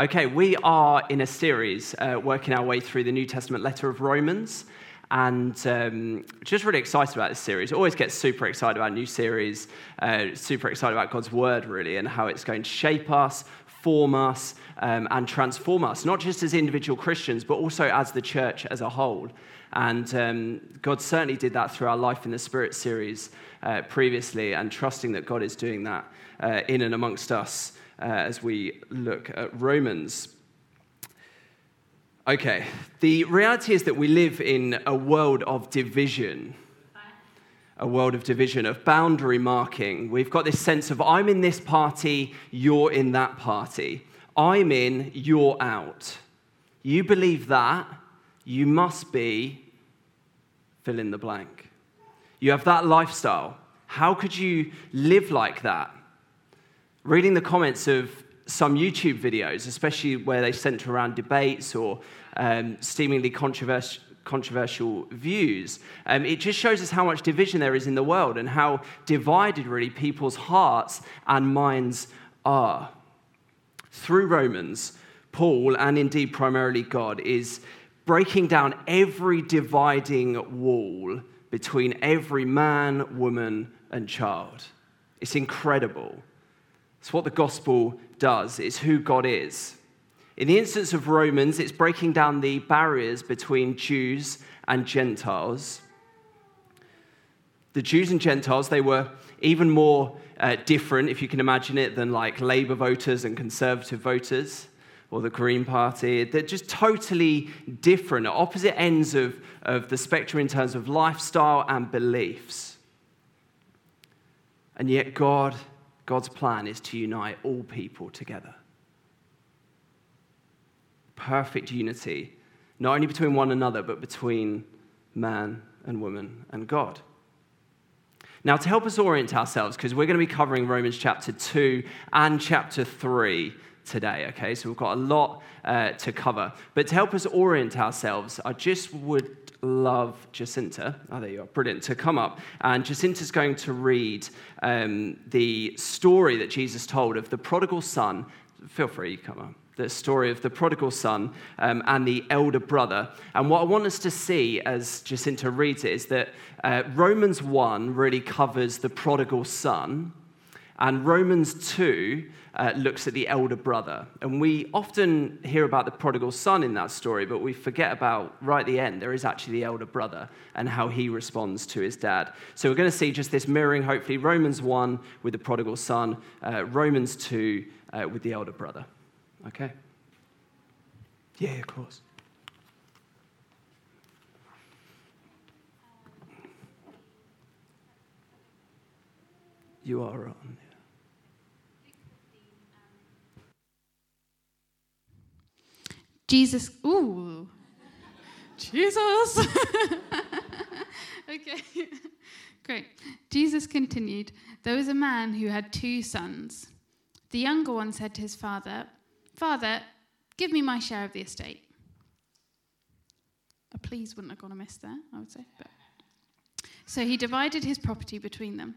Okay, we are in a series uh, working our way through the New Testament letter of Romans, and um, just really excited about this series. Always get super excited about new series, uh, super excited about God's word, really, and how it's going to shape us, form us, um, and transform us, not just as individual Christians, but also as the church as a whole. And um, God certainly did that through our Life in the Spirit series uh, previously, and trusting that God is doing that uh, in and amongst us uh, as we look at Romans. Okay, the reality is that we live in a world of division, a world of division, of boundary marking. We've got this sense of I'm in this party, you're in that party. I'm in, you're out. You believe that, you must be fill in the blank. You have that lifestyle. How could you live like that? Reading the comments of some YouTube videos, especially where they center around debates or um, seemingly controversial, controversial views, um, it just shows us how much division there is in the world and how divided, really, people's hearts and minds are. Through Romans, Paul, and indeed primarily God, is breaking down every dividing wall between every man, woman, and child. It's incredible. It's what the gospel does, it's who God is. In the instance of Romans, it's breaking down the barriers between Jews and Gentiles. The Jews and Gentiles, they were even more uh, different, if you can imagine it, than like Labour voters and Conservative voters or the Green Party. They're just totally different, opposite ends of, of the spectrum in terms of lifestyle and beliefs. And yet, God God's plan is to unite all people together. Perfect unity, not only between one another, but between man and woman and God. Now, to help us orient ourselves, because we're going to be covering Romans chapter 2 and chapter 3 today, okay? So we've got a lot uh, to cover. But to help us orient ourselves, I just would love Jacinta, oh, there you are, brilliant, to come up. And Jacinta's going to read um, the story that Jesus told of the prodigal son. Feel free, come up. The story of the prodigal son um, and the elder brother. And what I want us to see as Jacinta reads it is that uh, Romans 1 really covers the prodigal son, and Romans 2 uh, looks at the elder brother. And we often hear about the prodigal son in that story, but we forget about right at the end, there is actually the elder brother and how he responds to his dad. So we're going to see just this mirroring, hopefully, Romans 1 with the prodigal son, uh, Romans 2 uh, with the elder brother. Okay? Yeah, of course. You are on. Jesus, ooh, Jesus. okay, great. Jesus continued There was a man who had two sons. The younger one said to his father, Father, give me my share of the estate. A please wouldn't have gone amiss there, I would say. But. So he divided his property between them.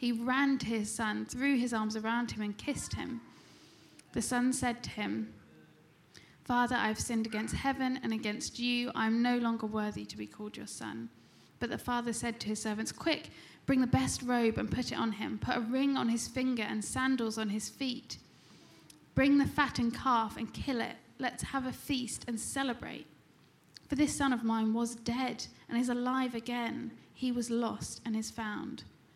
he ran to his son, threw his arms around him, and kissed him. The son said to him, Father, I've sinned against heaven and against you. I am no longer worthy to be called your son. But the father said to his servants, Quick, bring the best robe and put it on him. Put a ring on his finger and sandals on his feet. Bring the fattened calf and kill it let's have a feast and celebrate. For this son of mine was dead and is alive again. He was lost and is found.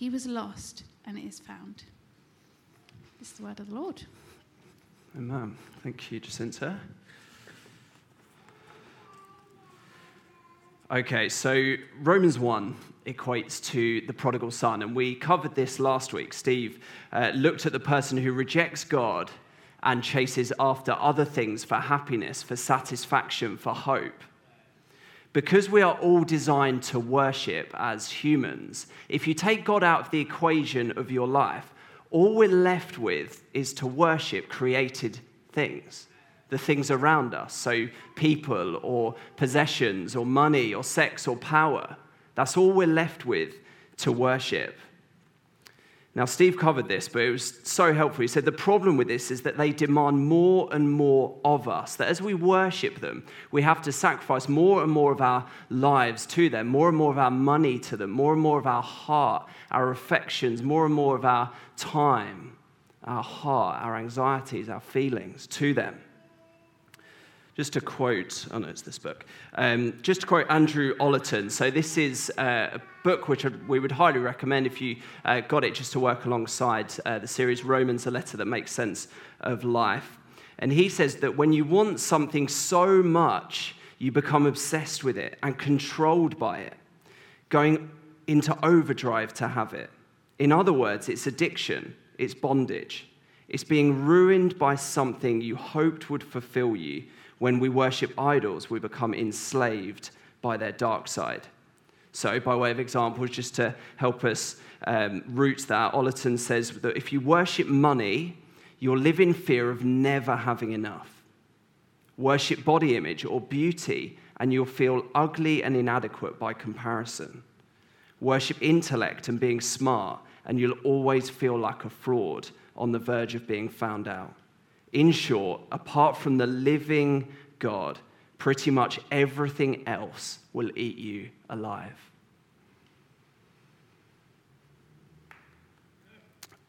He was lost and is found. This is the word of the Lord. Amen. Thank you, Jacinta. Okay, so Romans 1 equates to the prodigal son, and we covered this last week. Steve uh, looked at the person who rejects God and chases after other things for happiness, for satisfaction, for hope. Because we are all designed to worship as humans, if you take God out of the equation of your life, all we're left with is to worship created things, the things around us. So, people or possessions or money or sex or power. That's all we're left with to worship. Now, Steve covered this, but it was so helpful. He said the problem with this is that they demand more and more of us. That as we worship them, we have to sacrifice more and more of our lives to them, more and more of our money to them, more and more of our heart, our affections, more and more of our time, our heart, our anxieties, our feelings to them. Just to quote, oh no, it's this book. Um, just to quote Andrew Ollerton. So, this is uh, a book which we would highly recommend if you uh, got it just to work alongside uh, the series Romans, a letter that makes sense of life. And he says that when you want something so much, you become obsessed with it and controlled by it, going into overdrive to have it. In other words, it's addiction, it's bondage. It's being ruined by something you hoped would fulfill you when we worship idols, we become enslaved by their dark side. So, by way of example, just to help us um, root that, Ollerton says that if you worship money, you'll live in fear of never having enough. Worship body image or beauty, and you'll feel ugly and inadequate by comparison. Worship intellect and being smart, and you'll always feel like a fraud on the verge of being found out. In short, apart from the living God, pretty much everything else will eat you alive.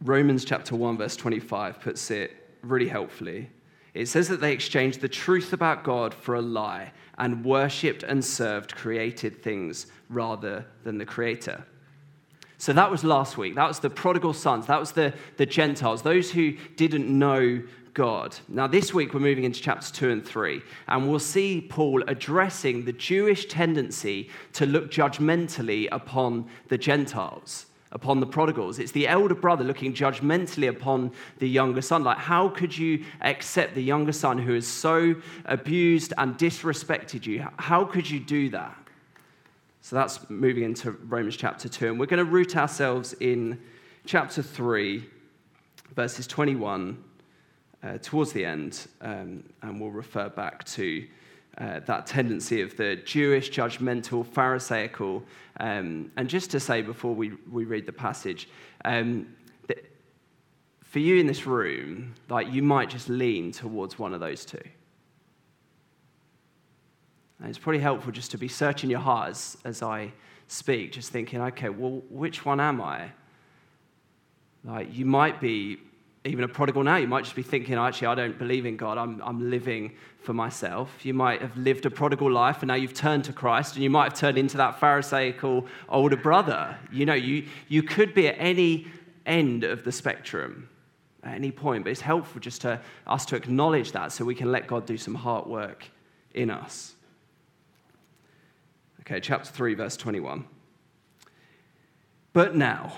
Romans chapter 1, verse 25 puts it really helpfully. It says that they exchanged the truth about God for a lie and worshipped and served created things rather than the Creator. So that was last week. That was the prodigal sons. That was the, the Gentiles, those who didn't know God. Now, this week we're moving into chapters 2 and 3, and we'll see Paul addressing the Jewish tendency to look judgmentally upon the Gentiles, upon the prodigals. It's the elder brother looking judgmentally upon the younger son. Like, how could you accept the younger son who has so abused and disrespected you? How could you do that? So that's moving into Romans chapter 2, and we're going to root ourselves in chapter 3, verses 21 uh, towards the end, um, and we'll refer back to uh, that tendency of the Jewish, judgmental, Pharisaical. Um, and just to say before we, we read the passage, um, for you in this room, like you might just lean towards one of those two. And it's probably helpful just to be searching your heart as, as I speak, just thinking, okay, well, which one am I? Like, you might be even a prodigal now, you might just be thinking, actually, I don't believe in God. I'm, I'm living for myself. You might have lived a prodigal life and now you've turned to Christ and you might have turned into that Pharisaical older brother. You know, you, you could be at any end of the spectrum at any point, but it's helpful just to us to acknowledge that so we can let God do some heart work in us. Okay, chapter 3, verse 21. But now,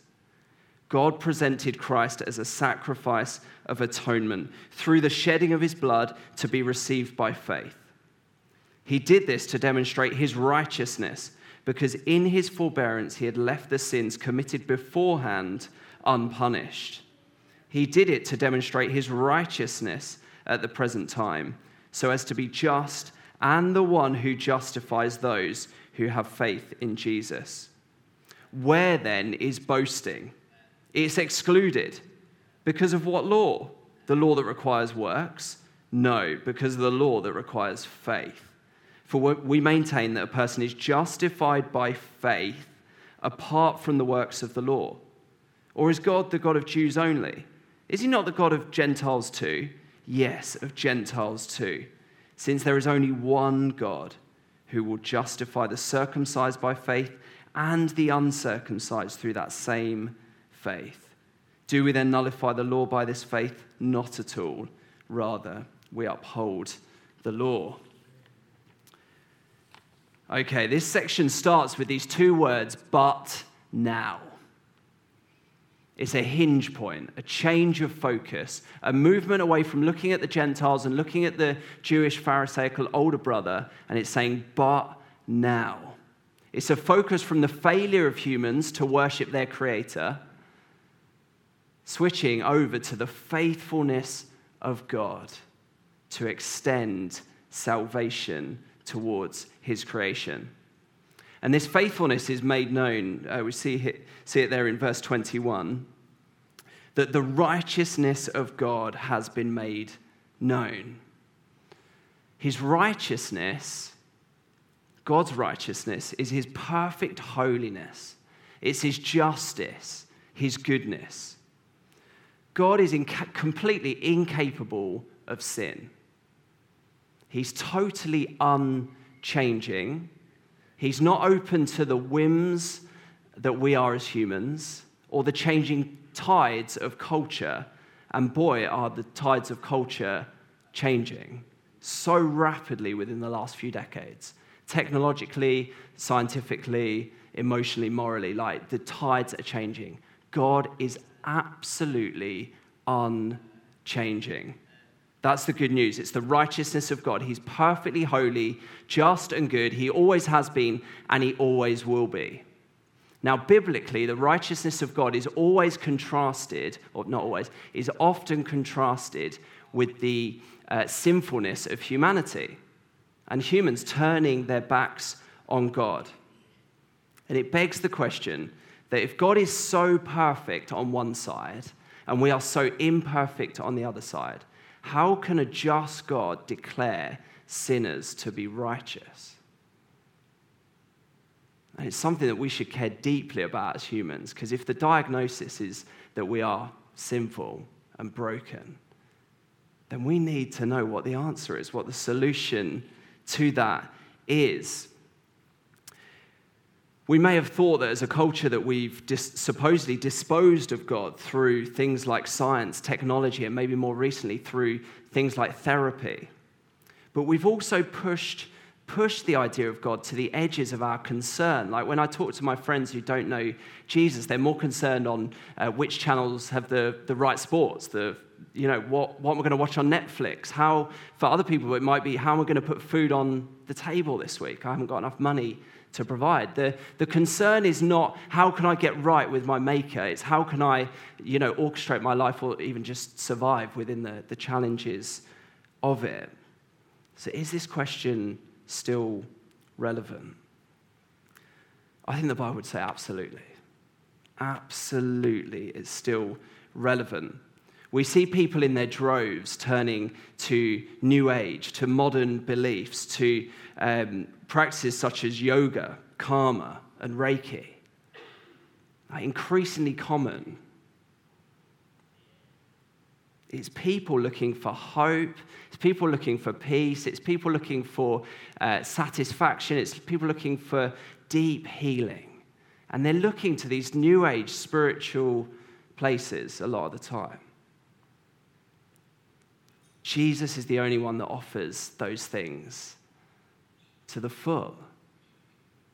God presented Christ as a sacrifice of atonement through the shedding of his blood to be received by faith. He did this to demonstrate his righteousness because in his forbearance he had left the sins committed beforehand unpunished. He did it to demonstrate his righteousness at the present time, so as to be just and the one who justifies those who have faith in Jesus. Where then is boasting? It's excluded. Because of what law? The law that requires works? No, because of the law that requires faith. For we maintain that a person is justified by faith apart from the works of the law. Or is God the God of Jews only? Is he not the God of Gentiles too? Yes, of Gentiles too, since there is only one God who will justify the circumcised by faith and the uncircumcised through that same faith. Do we then nullify the law by this faith? Not at all. Rather, we uphold the law. Okay, this section starts with these two words, but now. It's a hinge point, a change of focus, a movement away from looking at the Gentiles and looking at the Jewish Pharisaical older brother, and it's saying, but now. It's a focus from the failure of humans to worship their creator, switching over to the faithfulness of God to extend salvation towards his creation. And this faithfulness is made known. Uh, we see it, see it there in verse 21 that the righteousness of God has been made known. His righteousness, God's righteousness, is his perfect holiness, it's his justice, his goodness. God is inca- completely incapable of sin. He's totally unchanging. He's not open to the whims that we are as humans or the changing tides of culture. And boy, are the tides of culture changing so rapidly within the last few decades. Technologically, scientifically, emotionally, morally, like the tides are changing. God is absolutely unchanging. That's the good news. It's the righteousness of God. He's perfectly holy, just, and good. He always has been, and he always will be. Now, biblically, the righteousness of God is always contrasted, or not always, is often contrasted with the uh, sinfulness of humanity and humans turning their backs on God. And it begs the question that if God is so perfect on one side and we are so imperfect on the other side, how can a just God declare sinners to be righteous? And it's something that we should care deeply about as humans, because if the diagnosis is that we are sinful and broken, then we need to know what the answer is, what the solution to that is. We may have thought that as a culture that we've dis- supposedly disposed of God through things like science, technology, and maybe more recently through things like therapy. But we've also pushed, pushed the idea of God to the edges of our concern. Like when I talk to my friends who don't know Jesus, they're more concerned on uh, which channels have the, the right sports, the, you know, what, what I going to watch on Netflix? How, for other people, it might be, how am I going to put food on the table this week? I haven't got enough money to provide. The, the concern is not how can I get right with my maker, it's how can I you know, orchestrate my life or even just survive within the, the challenges of it. So, is this question still relevant? I think the Bible would say absolutely. Absolutely, it's still relevant. We see people in their droves turning to New Age, to modern beliefs, to um, practices such as yoga, karma, and Reiki. Are increasingly common. It's people looking for hope. It's people looking for peace. It's people looking for uh, satisfaction. It's people looking for deep healing. And they're looking to these new age spiritual places a lot of the time. Jesus is the only one that offers those things to the full.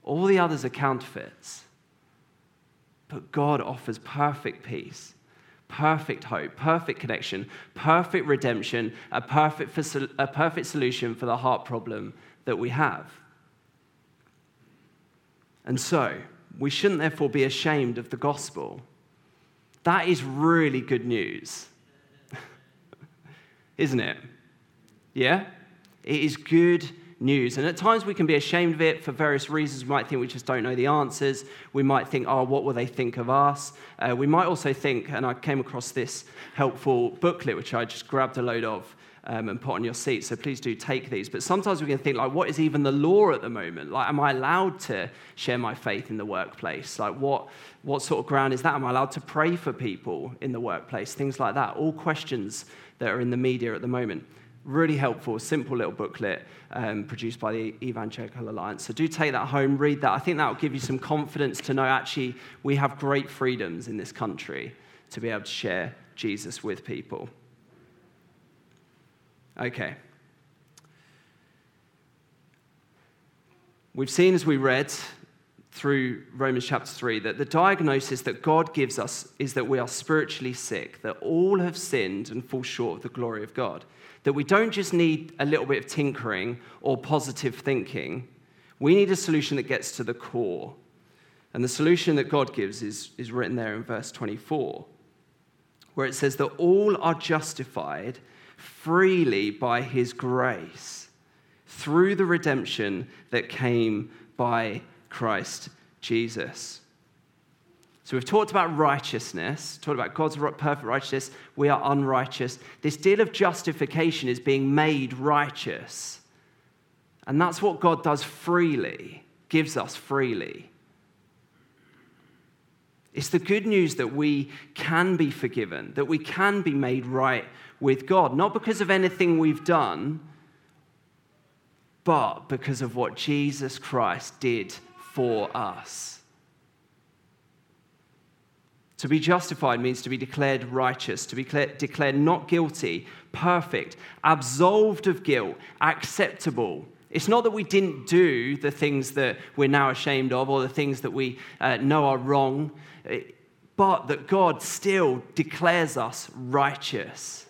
All the others are counterfeits. But God offers perfect peace, perfect hope, perfect connection, perfect redemption, a perfect, a perfect solution for the heart problem that we have. And so, we shouldn't therefore be ashamed of the gospel. That is really good news, isn't it? Yeah? It is good news. And at times we can be ashamed of it for various reasons. We might think we just don't know the answers. We might think, oh, what will they think of us? Uh, we might also think, and I came across this helpful booklet, which I just grabbed a load of. Um, and put on your seat. So please do take these. But sometimes we can think, like, what is even the law at the moment? Like, am I allowed to share my faith in the workplace? Like, what, what sort of ground is that? Am I allowed to pray for people in the workplace? Things like that. All questions that are in the media at the moment really helpful, simple little booklet um, produced by the Evangelical Alliance. So do take that home, read that. I think that will give you some confidence to know actually we have great freedoms in this country to be able to share Jesus with people. Okay. We've seen as we read through Romans chapter 3 that the diagnosis that God gives us is that we are spiritually sick, that all have sinned and fall short of the glory of God that we don't just need a little bit of tinkering or positive thinking, we need a solution that gets to the core. And the solution that God gives is, is written there in verse 24, where it says that all are justified freely by his grace through the redemption that came by Christ Jesus. So we've talked about righteousness, talked about God's perfect righteousness. We are unrighteous. This deal of justification is being made righteous. And that's what God does freely, gives us freely. It's the good news that we can be forgiven, that we can be made right with God, not because of anything we've done, but because of what Jesus Christ did for us. To be justified means to be declared righteous, to be declared not guilty, perfect, absolved of guilt, acceptable. It's not that we didn't do the things that we're now ashamed of or the things that we uh, know are wrong, but that God still declares us righteous.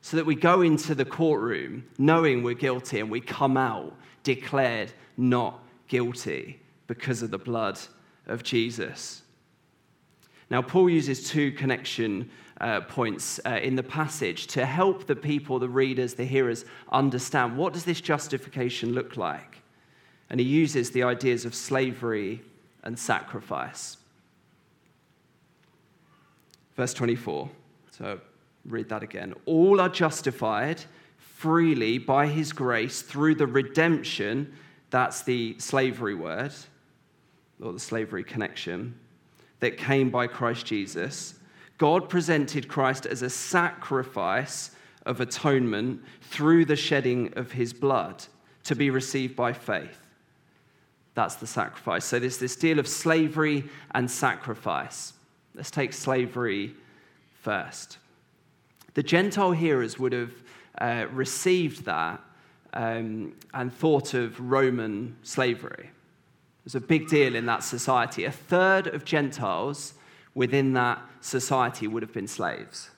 So that we go into the courtroom knowing we're guilty and we come out declared not guilty because of the blood of Jesus. Now, Paul uses two connection uh, points uh, in the passage to help the people, the readers, the hearers understand what does this justification look like? And he uses the ideas of slavery and sacrifice. Verse 24. So read that again. All are justified freely by his grace through the redemption, that's the slavery word, or the slavery connection that came by Christ Jesus, God presented Christ as a sacrifice of atonement through the shedding of his blood to be received by faith. That's the sacrifice. So there's this deal of slavery and sacrifice. Let's take slavery first. The Gentile hearers would have uh, received that um, and thought of Roman slavery. Was a big deal in that society. A third of Gentiles within that society would have been slaves.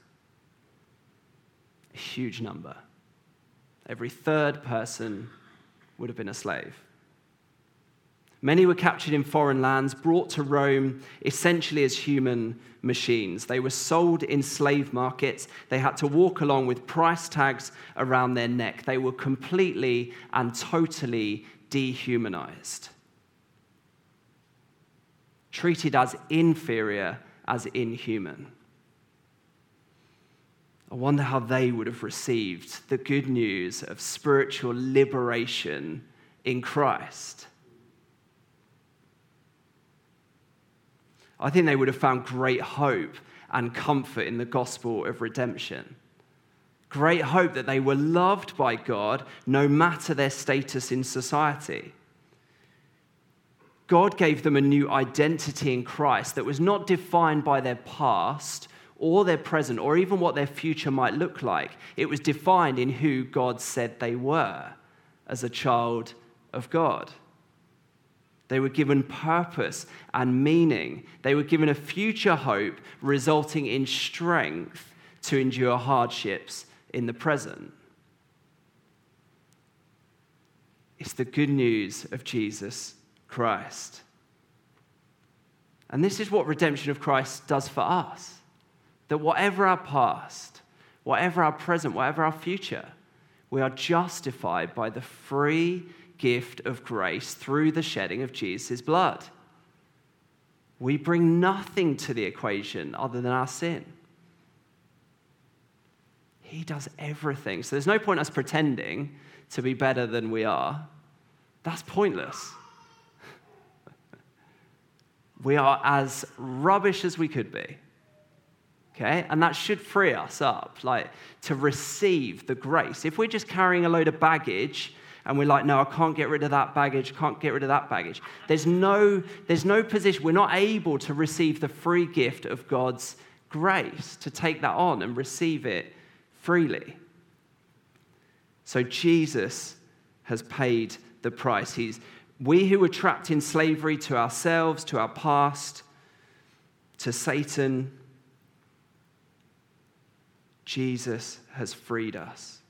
A huge number. Every third person would have been a slave. Many were captured in foreign lands, brought to Rome essentially as human machines. They were sold in slave markets. They had to walk along with price tags around their neck. They were completely and totally dehumanized treated as inferior as inhuman. I wonder how they would have received the good news of spiritual liberation in Christ. I think they would have found great hope and comfort in the gospel of redemption. Great hope that they were loved by God no matter their status in society. God gave them a new identity in Christ that was not defined by their past or their present or even what their future might look like. It was defined in who God said they were as a child of God. They were given purpose and meaning. They were given a future hope resulting in strength to endure hardships in the present. It's the good news of Jesus Christ. And this is what redemption of Christ does for us that whatever our past, whatever our present, whatever our future, we are justified by the free gift of grace through the shedding of Jesus' blood. We bring nothing to the equation other than our sin. He does everything. So there's no point us pretending to be better than we are. That's pointless. We are as rubbish as we could be. Okay? And that should free us up, like to receive the grace. If we're just carrying a load of baggage and we're like, no, I can't get rid of that baggage, can't get rid of that baggage. There's no, there's no position, we're not able to receive the free gift of God's grace, to take that on and receive it freely. So Jesus has paid the price. He's, we who were trapped in slavery to ourselves, to our past, to Satan, Jesus has freed us.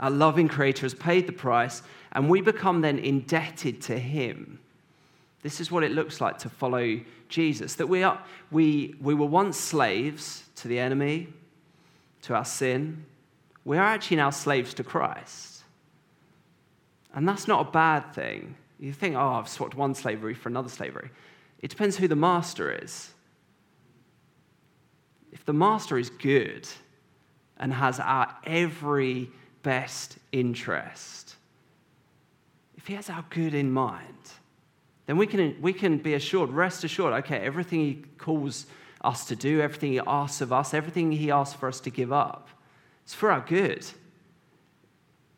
Our loving Creator has paid the price, and we become then indebted to Him. This is what it looks like to follow Jesus. That we, are, we, we were once slaves to the enemy, to our sin. We are actually now slaves to Christ. And that's not a bad thing. You think, oh, I've swapped one slavery for another slavery. It depends who the master is. If the master is good and has our every best interest, if He has our good in mind, then we can, we can be assured, rest assured, okay, everything He calls us to do, everything He asks of us, everything He asks for us to give up, it's for our good.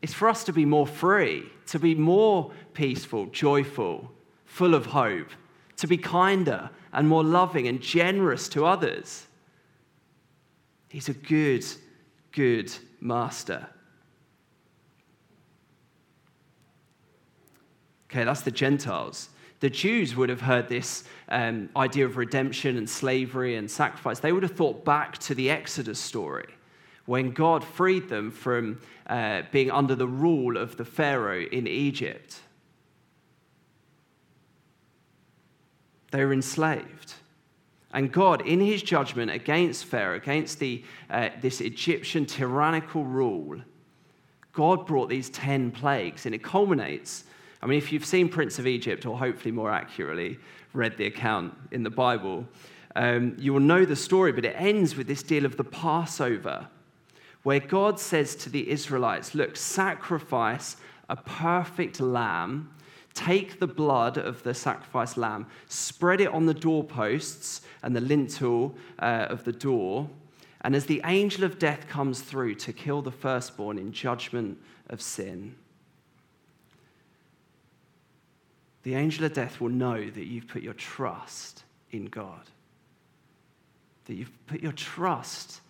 It's for us to be more free, to be more peaceful, joyful, full of hope, to be kinder and more loving and generous to others. He's a good, good master. Okay, that's the Gentiles. The Jews would have heard this um, idea of redemption and slavery and sacrifice. They would have thought back to the Exodus story when God freed them from uh, being under the rule of the Pharaoh in Egypt. They were enslaved. And God, in his judgment against Pharaoh, against the, uh, this Egyptian tyrannical rule, God brought these 10 plagues, and it culminates I mean, if you've seen Prince of Egypt, or hopefully more accurately, read the account in the Bible, um, you will know the story, but it ends with this deal of the Passover, where God says to the Israelites, Look, sacrifice a perfect lamb, take the blood of the sacrificed lamb, spread it on the doorposts and the lintel uh, of the door. And as the angel of death comes through to kill the firstborn in judgment of sin, the angel of death will know that you've put your trust in God, that you've put your trust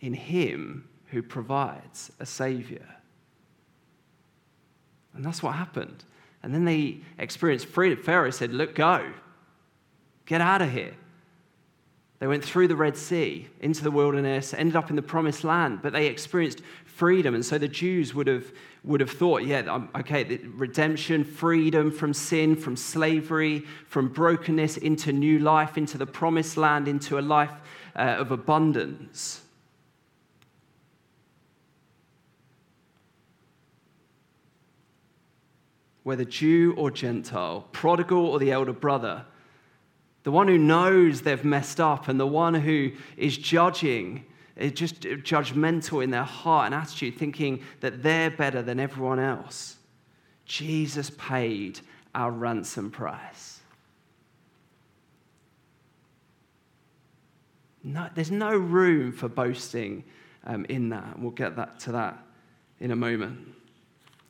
in Him who provides a Savior. And that's what happened. And then they experienced freedom. Pharaoh said, Look, go. Get out of here. They went through the Red Sea into the wilderness, ended up in the promised land, but they experienced freedom. And so the Jews would have, would have thought, yeah, okay, redemption, freedom from sin, from slavery, from brokenness into new life, into the promised land, into a life uh, of abundance. whether Jew or Gentile, prodigal or the elder brother, the one who knows they've messed up and the one who is judging, eh, just eh, judgmental in their heart and attitude, thinking that they're better than everyone else. Jesus paid our ransom price. No, there's no room for boasting um, in that. We'll get that, to that in a moment.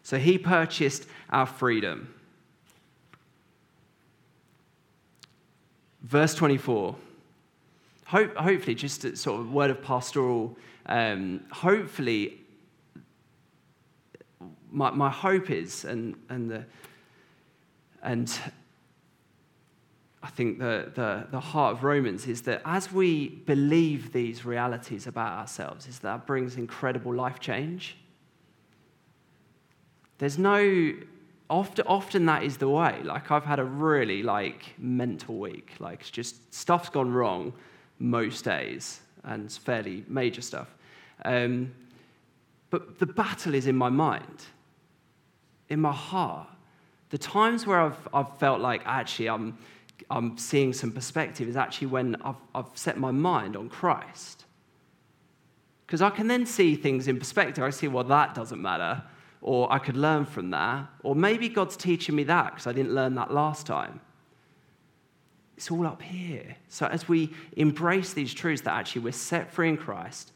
So he purchased our freedom. Verse 24. Hope, hopefully, just a sort of word of pastoral, um, hopefully, my, my hope is, and, and, the, and I think the, the, the heart of Romans is that as we believe these realities about ourselves, is that brings incredible life change. There's no often often that is the way. Like I've had a really like mental week. Like it's just stuff's gone wrong most days, and it's fairly major stuff. Um, but the battle is in my mind, in my heart. The times where I've, I've felt like actually I'm I'm seeing some perspective is actually when I've, I've set my mind on Christ. Because I can then see things in perspective. I see, well, that doesn't matter. Or I could learn from that. Or maybe God's teaching me that because I didn't learn that last time. It's all up here. So as we embrace these truths that actually we're set free in Christ,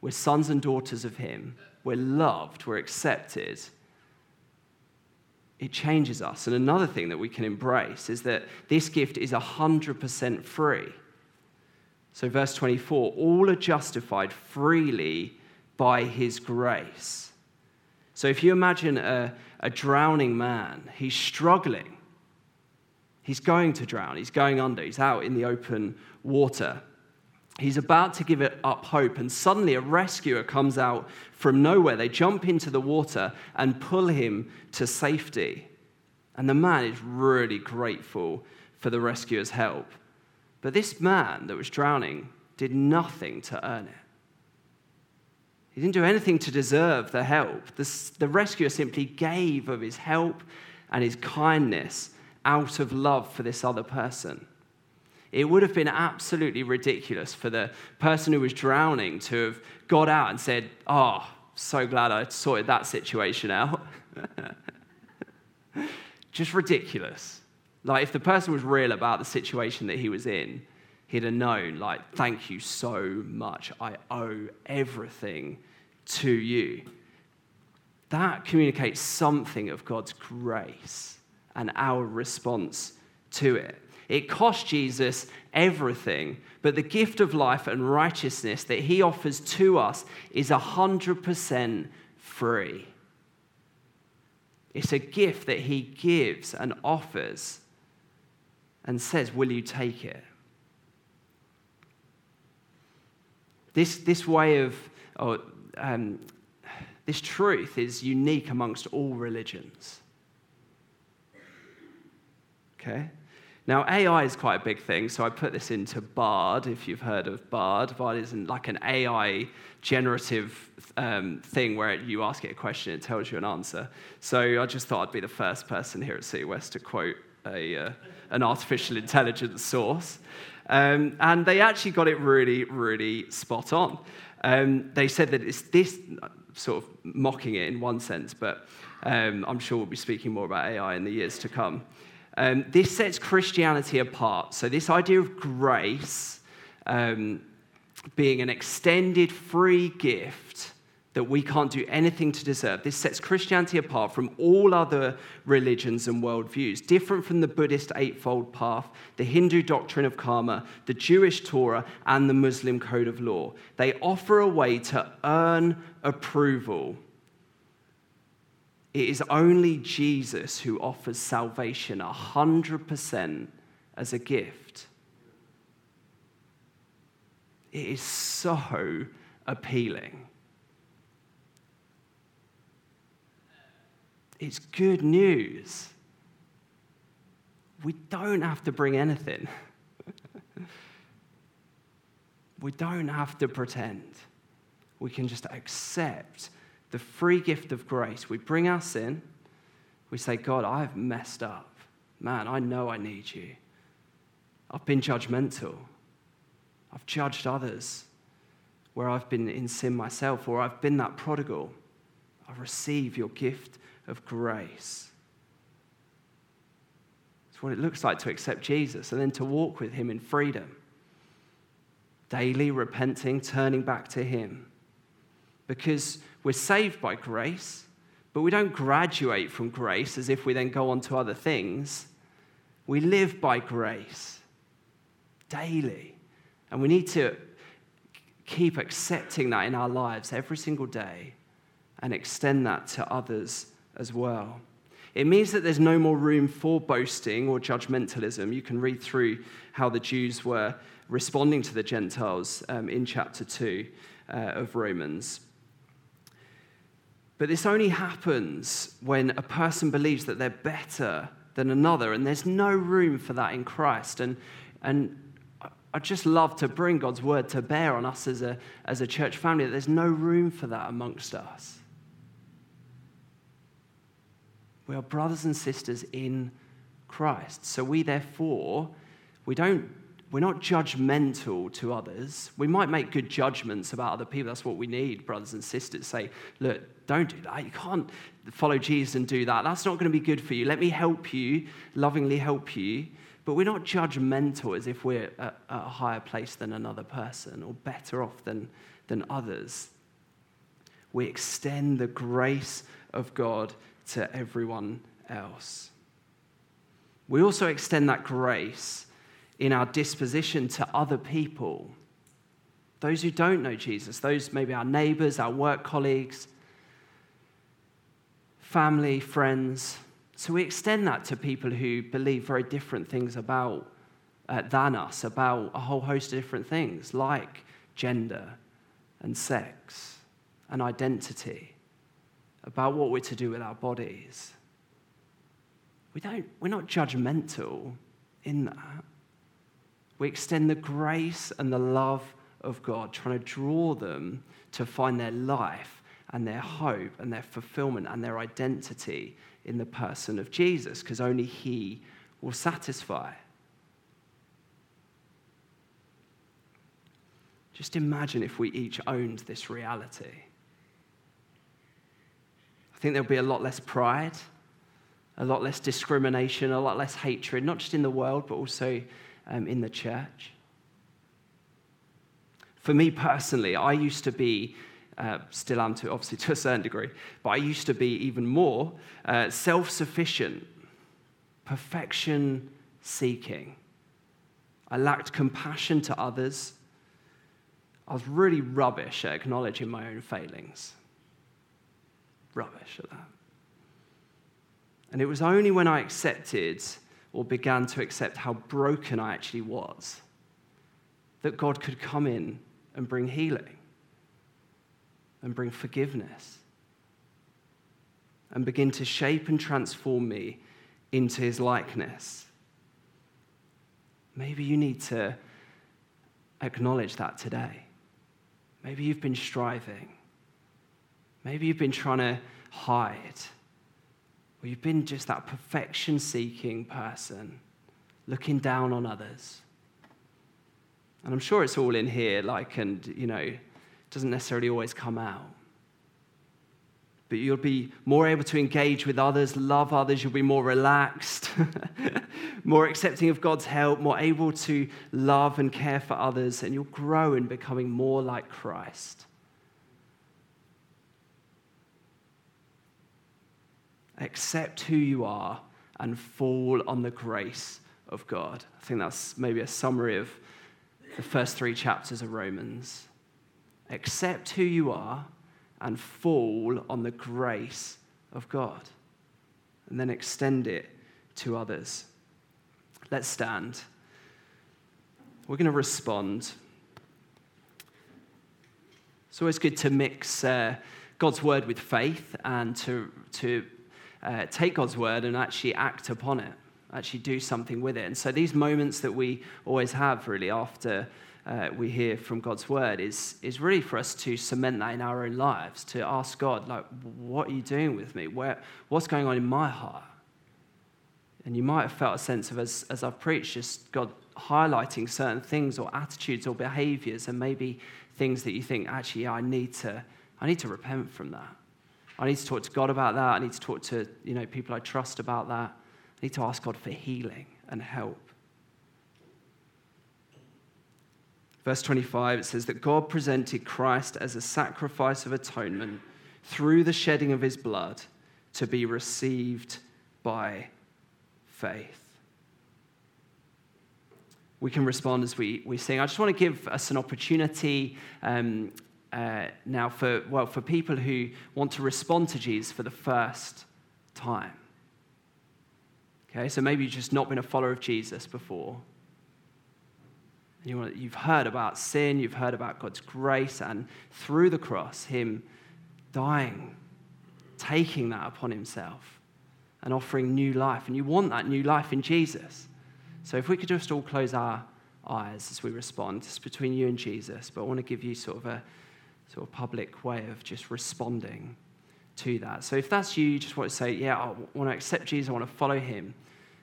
we're sons and daughters of Him, we're loved, we're accepted it changes us. And another thing that we can embrace is that this gift is 100% free. So, verse 24 all are justified freely by his grace. So, if you imagine a, a drowning man, he's struggling. He's going to drown. He's going under. He's out in the open water. He's about to give up hope, and suddenly a rescuer comes out from nowhere. They jump into the water and pull him to safety. And the man is really grateful for the rescuer's help. But this man that was drowning did nothing to earn it. He didn't do anything to deserve the help. The, the rescuer simply gave of his help and his kindness out of love for this other person. It would have been absolutely ridiculous for the person who was drowning to have got out and said, Oh, so glad I sorted that situation out. Just ridiculous. Like, if the person was real about the situation that he was in, he'd have known, like, thank you so much. I owe everything to you. That communicates something of God's grace and our response to it. It cost Jesus everything, but the gift of life and righteousness that he offers to us is 100% free. It's a gift that he gives and offers and says, Will you take it? This, this way of, or, um, this truth is unique amongst all religions. Okay? Now, AI is quite a big thing, so I put this into Bard, if you've heard of Bard. Bard is like an AI generative um, thing where you ask it a question, it tells you an answer. So I just thought I'd be the first person here at City West to quote a, uh, an artificial intelligence source. Um, and they actually got it really, really spot on. Um, they said that it's this, sort of mocking it in one sense, but um, I'm sure we'll be speaking more about AI in the years to come. Um, this sets Christianity apart. So, this idea of grace um, being an extended free gift that we can't do anything to deserve, this sets Christianity apart from all other religions and worldviews, different from the Buddhist Eightfold Path, the Hindu doctrine of karma, the Jewish Torah, and the Muslim code of law. They offer a way to earn approval it is only Jesus who offers salvation 100% as a gift. It is so appealing. It's good news. We don't have to bring anything. we don't have to pretend. We can just accept the free gift of grace. We bring our sin, we say, God, I've messed up. Man, I know I need you. I've been judgmental. I've judged others where I've been in sin myself, or I've been that prodigal. I receive your gift of grace. It's what it looks like to accept Jesus and then to walk with him in freedom. daily repenting, turning back to Him. Because we're saved by grace, but we don't graduate from grace as if we then go on to other things. We live by grace daily. And we need to keep accepting that in our lives every single day and extend that to others as well. It means that there's no more room for boasting or judgmentalism. You can read through how the Jews were responding to the Gentiles um, in chapter 2 uh, of Romans. But this only happens when a person believes that they're better than another, and there's no room for that in Christ. And, and I just love to bring God's word to bear on us as a, as a church family, that there's no room for that amongst us. We are brothers and sisters in Christ. So we therefore, we don't, we're not judgmental to others. We might make good judgments about other people. That's what we need, brothers and sisters. Say, look, don't do that. You can't follow Jesus and do that. That's not going to be good for you. Let me help you, lovingly help you. But we're not judgmental as if we're at a higher place than another person or better off than, than others. We extend the grace of God to everyone else. We also extend that grace in our disposition to other people. Those who don't know Jesus, those maybe our neighbors, our work colleagues, family, friends. So we extend that to people who believe very different things about uh, than us, about a whole host of different things like gender and sex and identity about what we're to do with our bodies. We don't, we're not judgmental in that. We extend the grace and the love of God, trying to draw them to find their life and their hope and their fulfillment and their identity in the person of Jesus, because only He will satisfy. Just imagine if we each owned this reality think there'll be a lot less pride, a lot less discrimination, a lot less hatred, not just in the world, but also um, in the church. For me personally, I used to be, uh, still am to, obviously to a certain degree, but I used to be even more uh, self sufficient, perfection seeking. I lacked compassion to others. I was really rubbish at acknowledging my own failings rubbish at that. And it was only when I accepted or began to accept how broken I actually was that God could come in and bring healing and bring forgiveness and begin to shape and transform me into his likeness. Maybe you need to acknowledge that today. Maybe you've been striving. Maybe you've been trying to hide, or you've been just that perfection seeking person, looking down on others. And I'm sure it's all in here, like, and, you know, doesn't necessarily always come out. But you'll be more able to engage with others, love others, you'll be more relaxed, more accepting of God's help, more able to love and care for others, and you'll grow in becoming more like Christ. Accept who you are, and fall on the grace of God. I think that's maybe a summary of the first three chapters of Romans. Accept who you are and fall on the grace of God, and then extend it to others. Let's stand. We're going to respond. It's always good to mix uh, God's word with faith and to, to uh, take God's word and actually act upon it, actually do something with it. And so these moments that we always have really after uh, we hear from God's word is, is really for us to cement that in our own lives, to ask God, like, what are you doing with me? Where, what's going on in my heart? And you might have felt a sense of, as, as I've preached, just God highlighting certain things or attitudes or behaviors and maybe things that you think, actually, I need to, I need to repent from that. I need to talk to God about that. I need to talk to you know, people I trust about that. I need to ask God for healing and help. Verse 25, it says that God presented Christ as a sacrifice of atonement through the shedding of his blood to be received by faith. We can respond as we, we sing. I just want to give us an opportunity um, uh, now for, well, for people who want to respond to Jesus for the first time. Okay, so maybe you've just not been a follower of Jesus before. You want, you've heard about sin, you've heard about God's grace, and through the cross, Him dying, taking that upon Himself, and offering new life. And you want that new life in Jesus. So if we could just all close our eyes as we respond, it's between you and Jesus, but I want to give you sort of a sort of public way of just responding to that. So if that's you, you just want to say, yeah, I want to accept Jesus, I want to follow him,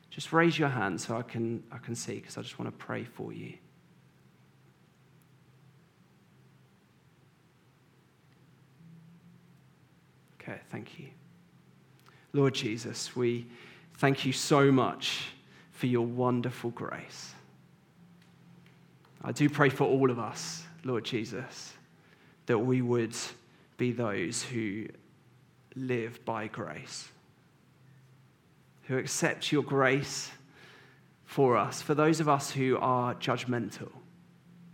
just raise your hand so I can, I can see because I just want to pray for you. Okay, thank you. Lord Jesus, we thank you so much for your wonderful grace. I do pray for all of us, Lord Jesus, that we would be those who live by grace, who accept your grace for us. For those of us who are judgmental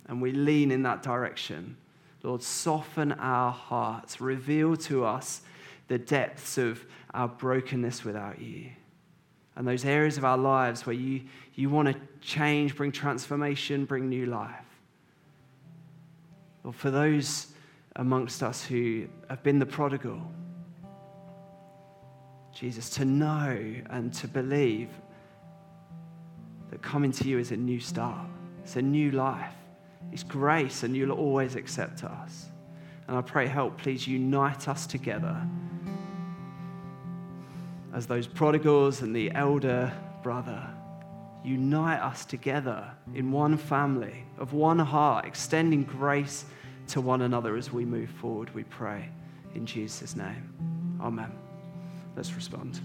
and we lean in that direction, Lord, soften our hearts, reveal to us the depths of our brokenness without you. And those areas of our lives where you, you want to change, bring transformation, bring new life. Or for those amongst us who have been the prodigal, Jesus, to know and to believe that coming to you is a new start, it's a new life, it's grace, and you'll always accept us. And I pray, help, please unite us together as those prodigals and the elder brother. Unite us together in one family, of one heart, extending grace to one another as we move forward, we pray. In Jesus' name. Amen. Let's respond.